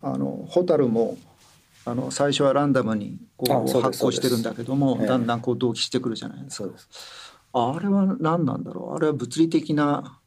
あのホタルもあの最初はランダムにこう発行してるんだけども、だんだんこう同期してくるじゃないですか。あれは何なんだろう？あれは物理的な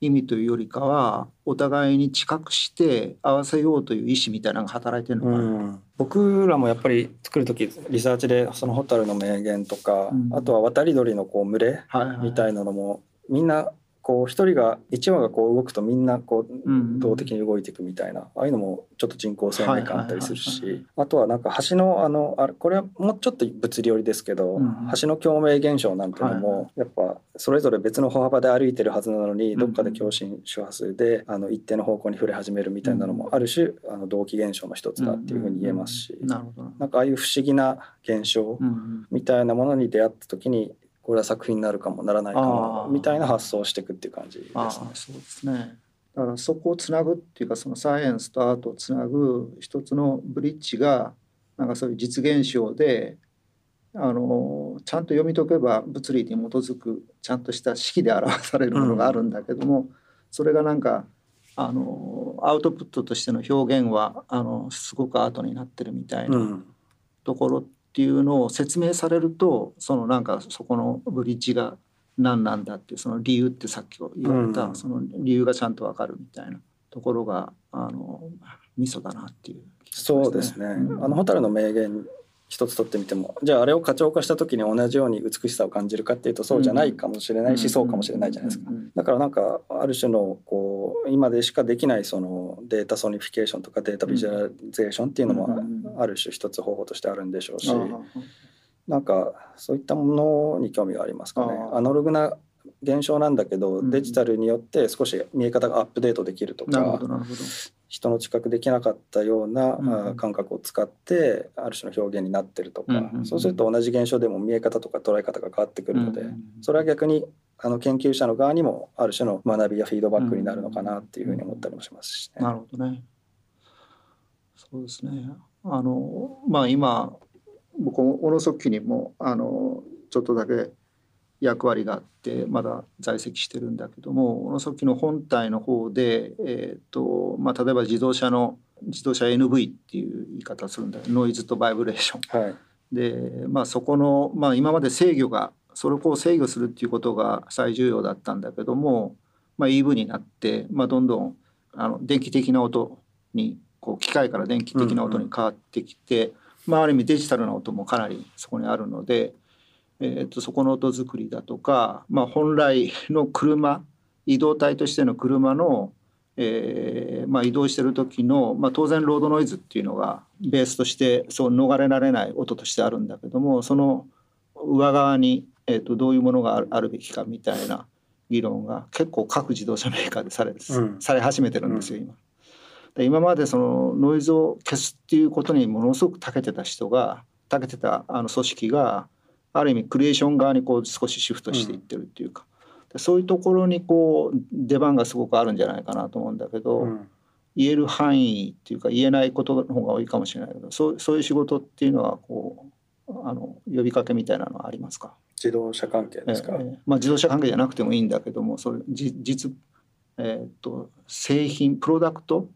意味というよりかはお互いに近くして合わせようという意思みたいなのが働いてるのかな、うん、僕らもやっぱり作る時リサーチでその蛍の名言とか、うん、あとは渡り鳥のこう群れみたいなのも、みんなこう一人が一話がこう動くとみんなこう動的に動いていくみたいな、ああいうのもちょっと人工生命感あったりするしあとはなんか橋のあのあれこれはもうちょっと物理寄りですけど、橋の共鳴現象なんていうのもやっぱそれぞれ別の歩幅で歩いてるはずなのにどっかで共振周波数であの一定の方向に触れ始めるみたいなのもある種あの同期現象の一つだっていうふうに言えますし、なんかああいう不思議な現象みたいなものに出会った時にこれは作品になるかもならないかもみたいな発想をしていくっていう感じですね。そうですね。だからそこをつなぐっていうかそのサイエンスとアートをつなぐ一つのブリッジがなんかそういう実現象であのちゃんと読み解けば物理に基づくちゃんとした式で表されるものがあるんだけども、うん、それがなんかあのアウトプットとしての表現はあのすごくアートになってるみたいなところっていうのを説明されるとそのなんかそこのブリッジが何なんだっていうその理由ってさっき言われた、その理由がちゃんと分かるみたいなところがあのミソだなっていう、ね、そうですね、うん、あの蛍の明滅一つ取ってみてもじゃああれを可聴化した時に同じように美しさを感じるかっていうとそうじゃないかもしれないし、そうかもしれないじゃないですか。だからなんかある種のこう今でしかできないその data sonification とか data visualization っていうのもある種一つ方法としてあるんでしょうし、なんかそういったものに興味がありますかね。アナログな現象なんだけど、デジタルによって少し見え方がアップデートできるとか人の知覚できなかったような、うん、感覚を使ってある種の表現になってるとか、うん、そうすると同じ現象でも見え方とか捉え方が変わってくるので、うん、それは逆にあの研究者の側にもある種の学びやフィードバックになるのかなっていうふうに思ったりもしますし、ね、なるほどね。そうですね。あのまあ今僕小野速記にもあのちょっとだけ役割があってまだ在籍してるんだけども小野の本体の方で、えーとまあ、例えば自動車の自動車 NV っていう言い方するんだけどノイズとバイブレーション。はい、で、まあ、そこの、まあ、今まで制御がそれをこう制御するっていうことが最重要だったんだけども、まあ、EV になって、まあ、どんどんあの電気的な音にこう機械から電気的な音に変わってきて、うんうん、まあ、ある意味デジタルな音もかなりそこにあるので。えーと、そこの音作りだとか、まあ、本来の車移動体としての車の、えーまあ、移動してる時の、まあ、当然ロードノイズっていうのがベースとしてそう逃れられない音としてあるんだけどもその上側に、えーと、どういうものがあるべきかみたいな議論が結構各自動車メーカーでされ,、うん、され始めてるんですよ今。で今までそのノイズを消すっていうことにものすごく長けてた人が長けてたあの組織がある意味クリエーション側にこう少しシフトしていってるっていうか、うん、そういうところにこう出番がすごくあるんじゃないかなと思うんだけど、うん、言える範囲っていうか言えないことの方が多いかもしれないけどそうそういう仕事っていうのはこうあの呼びかけみたいなのはありますか？自動車関係ですか、えー、まあ、自動車関係じゃなくてもいいんだけどもそれ実、えー、っと製品プロダクト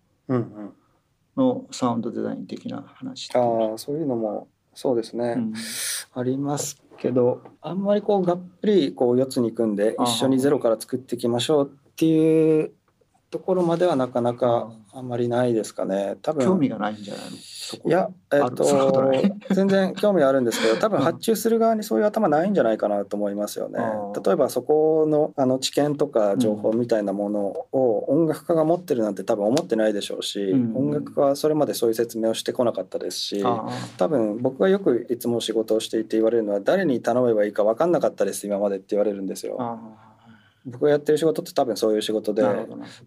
のサウンドデザイン的な話、うん、あそういうのもそうですね、うん、ありますけどあんまりこうがっぷりこう四つに組んで一緒にゼロから作っていきましょうっていうところまではなかなかあん。まりないですかね。多分興味がないんじゃないの？いや、えっと、全然興味あるんですけど多分発注する側にそういう頭ないんじゃないかなと思いますよね。例えばそこのあの知見とか情報みたいなものを音楽家が持ってるなんて多分思ってないでしょうし、うん、音楽家はそれまでそういう説明をしてこなかったですし多分僕がよくいつも仕事をしていて言われるのは誰に頼めばいいか分かんなかったです今までって言われるんですよ。僕がやってる仕事って多分そういう仕事で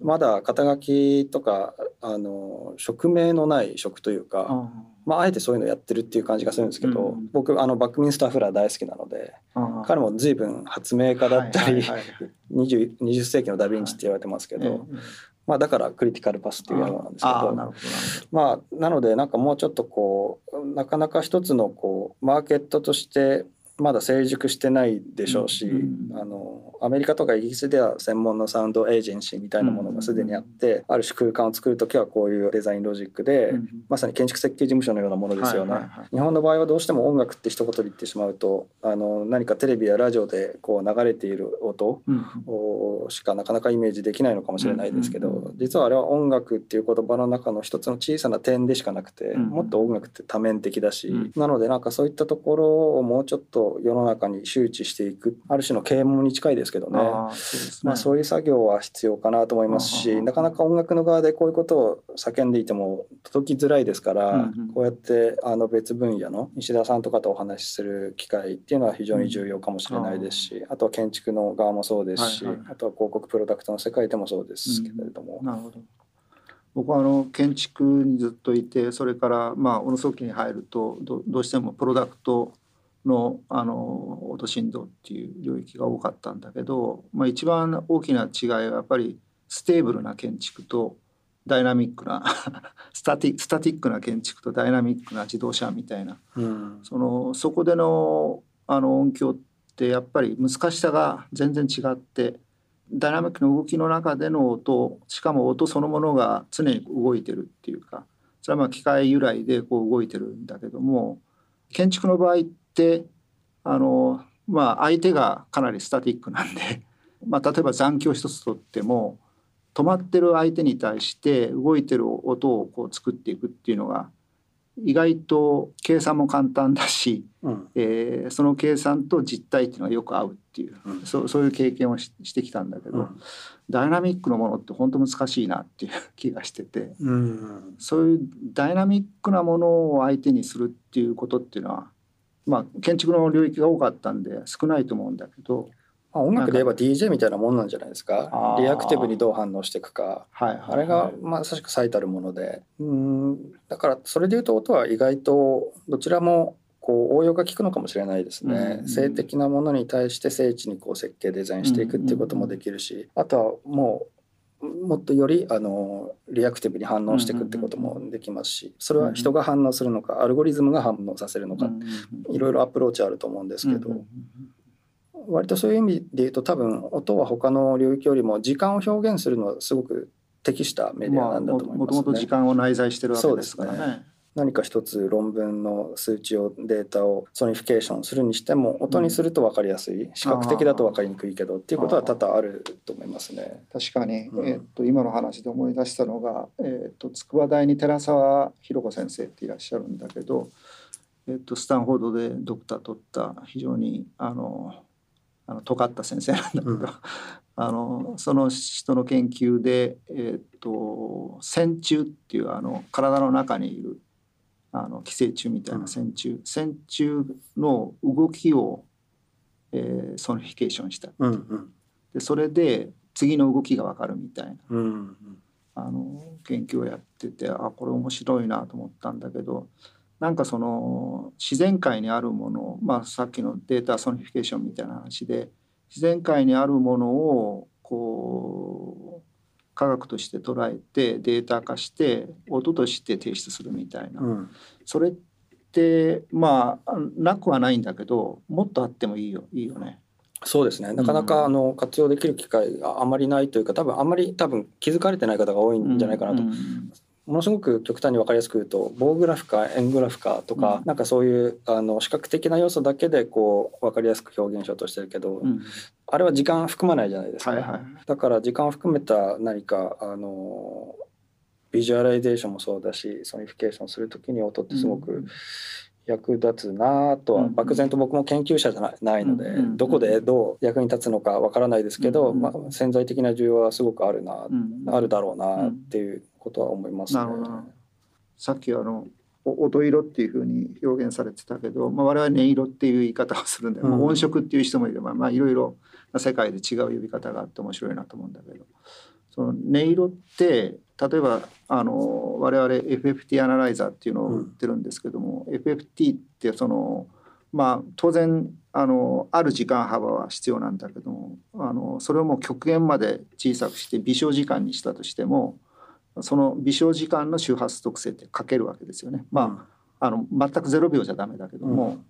まだ肩書きとかあの職名のない職というか、まあ、あえてそういうのやってるっていう感じがするんですけど、うん、僕あのバックミンスター・フラー大好きなので彼も随分発明家だったり、はいはい、20, 20世紀のダ・ヴィンチって言われてますけど、はい、まあ、だからクリティカルパスっていうやつなんですけど。まあ、なのでなんかもうちょっとこうなかなか一つのこうマーケットとしてまだ成熟してないでしょうし、うん、あのアメリカとかイギリスでは専門のサウンドエージェンシーみたいなものがすでにあって、うん、ある種空間を作る時はこういうデザインロジックで、うん、まさに建築設計事務所のようなものですよね、日本の場合はどうしても音楽って一言で言ってしまうとあの何かテレビやラジオでこう流れている音しかなかなかイメージできないのかもしれないですけど、実はあれは音楽っていう言葉の中の一つの小さな点でしかなくて、もっと音楽って多面的だし、なのでなんかそういったところをもうちょっと世の中に周知していく。ある種の啓蒙に近いですけどね。そうね、まあ、そういう作業は必要かなと思いますしなかなか音楽の側でこういうことを叫んでいても届きづらいですから、うんうん、こうやってあの別分野の石田さんとかとお話しする機会っていうのは非常に重要かもしれないですし、うん、あとは建築の側もそうですし、はいはい、あとは広告プロダクトの世界でもそうですけれども。うん、なるほど。僕はあの建築にずっといてそれからまあ小野測器に入るとどどうしてもプロダクトのあの音振動っていう領域が多かったんだけど、まあ、一番大きな違いはやっぱり stable な建築とダイナミックな スタティ static な建築とダイナミックな自動車みたいな、うん、そのそこでのあの音響ってやっぱり難しさが全然違ってダイナミックの動きの中での音しかも音そのものが常に動いてるっていうかそれはまあ機械由来でこう動いてるんだけども建築の場合ってあのまあ相手がかなりスタティックなんで、まあ、例えば残響一つとっても止まってる相手に対して動いてる音をこう作っていくっていうのが意外と計算も簡単だし、うん、えー、その計算と実態っていうのがよく合うっていう、うん、そうそういう経験をしてきたんだけど、うん、ダイナミックのものって本当難しいなっていう 気がしてて、うん、そういうダイナミックなものを相手にするっていうことっていうのはまあ建築の領域が多かったんで少ないと思うんだけど。まあ、音楽で言えば DJ みたいなもんなんじゃないですか？リアクティブにどう反応していくか、はいはいはい、あれがまさしく最たるもので。うん。だからそれでいうと音は意外とどちらもこう応用が効くのかもしれないですね、うんうん、性的なものに対して精緻にこう設計デザインしていくっていうこともできるし、うんうん、あとはもうもっとよりあのリアクティブに反応していくってこともできますしそれは人が反応するのかアルゴリズムが反応させるのかいろいろアプローチあると思うんですけど割とそういう意味で言うと多分音は他の領域よりも時間を表現するのはすごく適したメディアなんだと思いますね。もともと時間を内在してるわけですからね。何か一つ論文の数値をデータをソニフィケーションするにしても音にすると分かりやすい、視覚的だと分かりにくいけどっていうことは多々あると思いますね。確かに、うん、えー、っと今の話で思い出したのが、えー、っと筑波大に寺澤弘子先生っていらっしゃるんだけど、えー、っとスタンフォードでドクター取った非常にあのあの尖った先生なんだけど、うん、あのその人の研究で、えー、っと線虫っていうあの体の中にいるあの寄生虫みたいな線虫、うん、線虫の動きを、えー、 sonification した、うんうん、でそれで次の動きが分かるみたいな、うんうん、あの研究をやっててあこれ面白いなと思ったんだけどなんかその自然界にあるもの、まあ、さっきの data sonification みたいな話で自然界にあるものをこう科学として捉えてデータ化して音として提出するみたいな、うん、それってまあなくはないんだけどもっとあってもいいよいいよね。そうですね。なかなかあの活用できる機会があまりないというか多分あんまり多分気づかれてない方が多いんじゃないかなと、うんうん、ものすごく極端に分かりやすく言うと棒グラフか円グラフかとか、うん、なんかそういうあの視覚的な要素だけでこう分かりやすく表現しようとしてるけど、うん、あれは時間含まないじゃないですか、はいはい、だから時間を含めた何かあの visualization もそうだし sonification する時に音ってすごく役立つなとは漠然と僕も研究者じゃないのでどこでどう役に立つのかわからないですけど、まあ、潜在的な需要はすごくあるな、あるだろうなっていうことは思います、ね、さっきあの音色っていうふうに表現されてたけど、まあ、我々音色っていう言い方をするんで、うん、音色っていう人もいれば、まあ、いろいろな世界で違う呼び方があって面白いなと思うんだけど。その音色って例えばあの我々 FFT アナライザーっていうのを売ってるんですけども、うん、FFT ってそのまあ当然あのある時間幅は必要なんだけどもあのそれをもう極限まで小さくして微小時間にしたとしてもその微小時間の周波数特性って書けるわけですよね。まあ、あの全く0秒じゃダメだけども、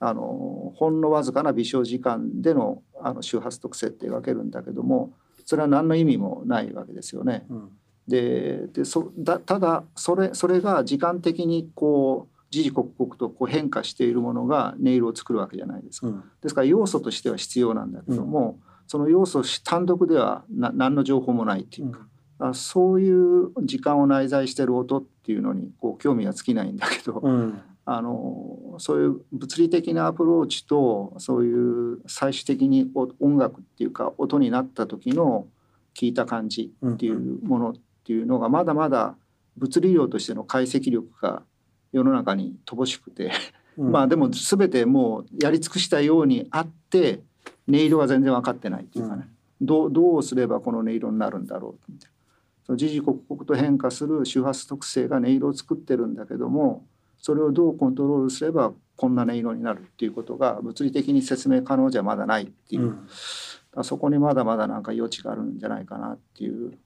あのほんのわずかな微小時間でのあの周波数特性って描けるんだけどもそれは何の意味もないわけですよね。うん、ででそだただそれそれが時間的にこう時々刻々とこう変化しているものが音色を作るわけじゃないですか。うん、ですから要素としては必要なんだけども、うん、その要素単独ではな何の情報もないっていうか、うん、そういう時間を内在してる音っていうのにこう興味は尽きないんだけど、うん、あのそういう物理的なアプローチとそういう最終的に音楽っていうか音になった時の聞いた感じっていうものっていうのがまだまだ物理量としての解析力が世の中に乏しくてまあでも全てもうやり尽くしたようにあって音色が全然分かってないっていうかね、うん、どうどうすればこの音色になるんだろうみたいなその時々刻々と変化する周波数特性が音色を作ってるんだけどもそれをどうコントロールすればこんな音色になるっていうことが物理的に説明可能じゃまだないっていう、うん、そこにまだまだなんか余地があるんじゃないかなっていう、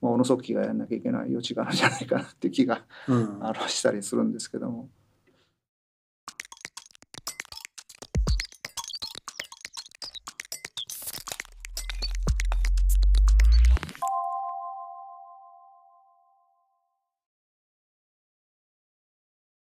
まあ、小野速記がやんなきゃいけない余地があるんじゃないかなって気が、うん、あのしたりするんですけども。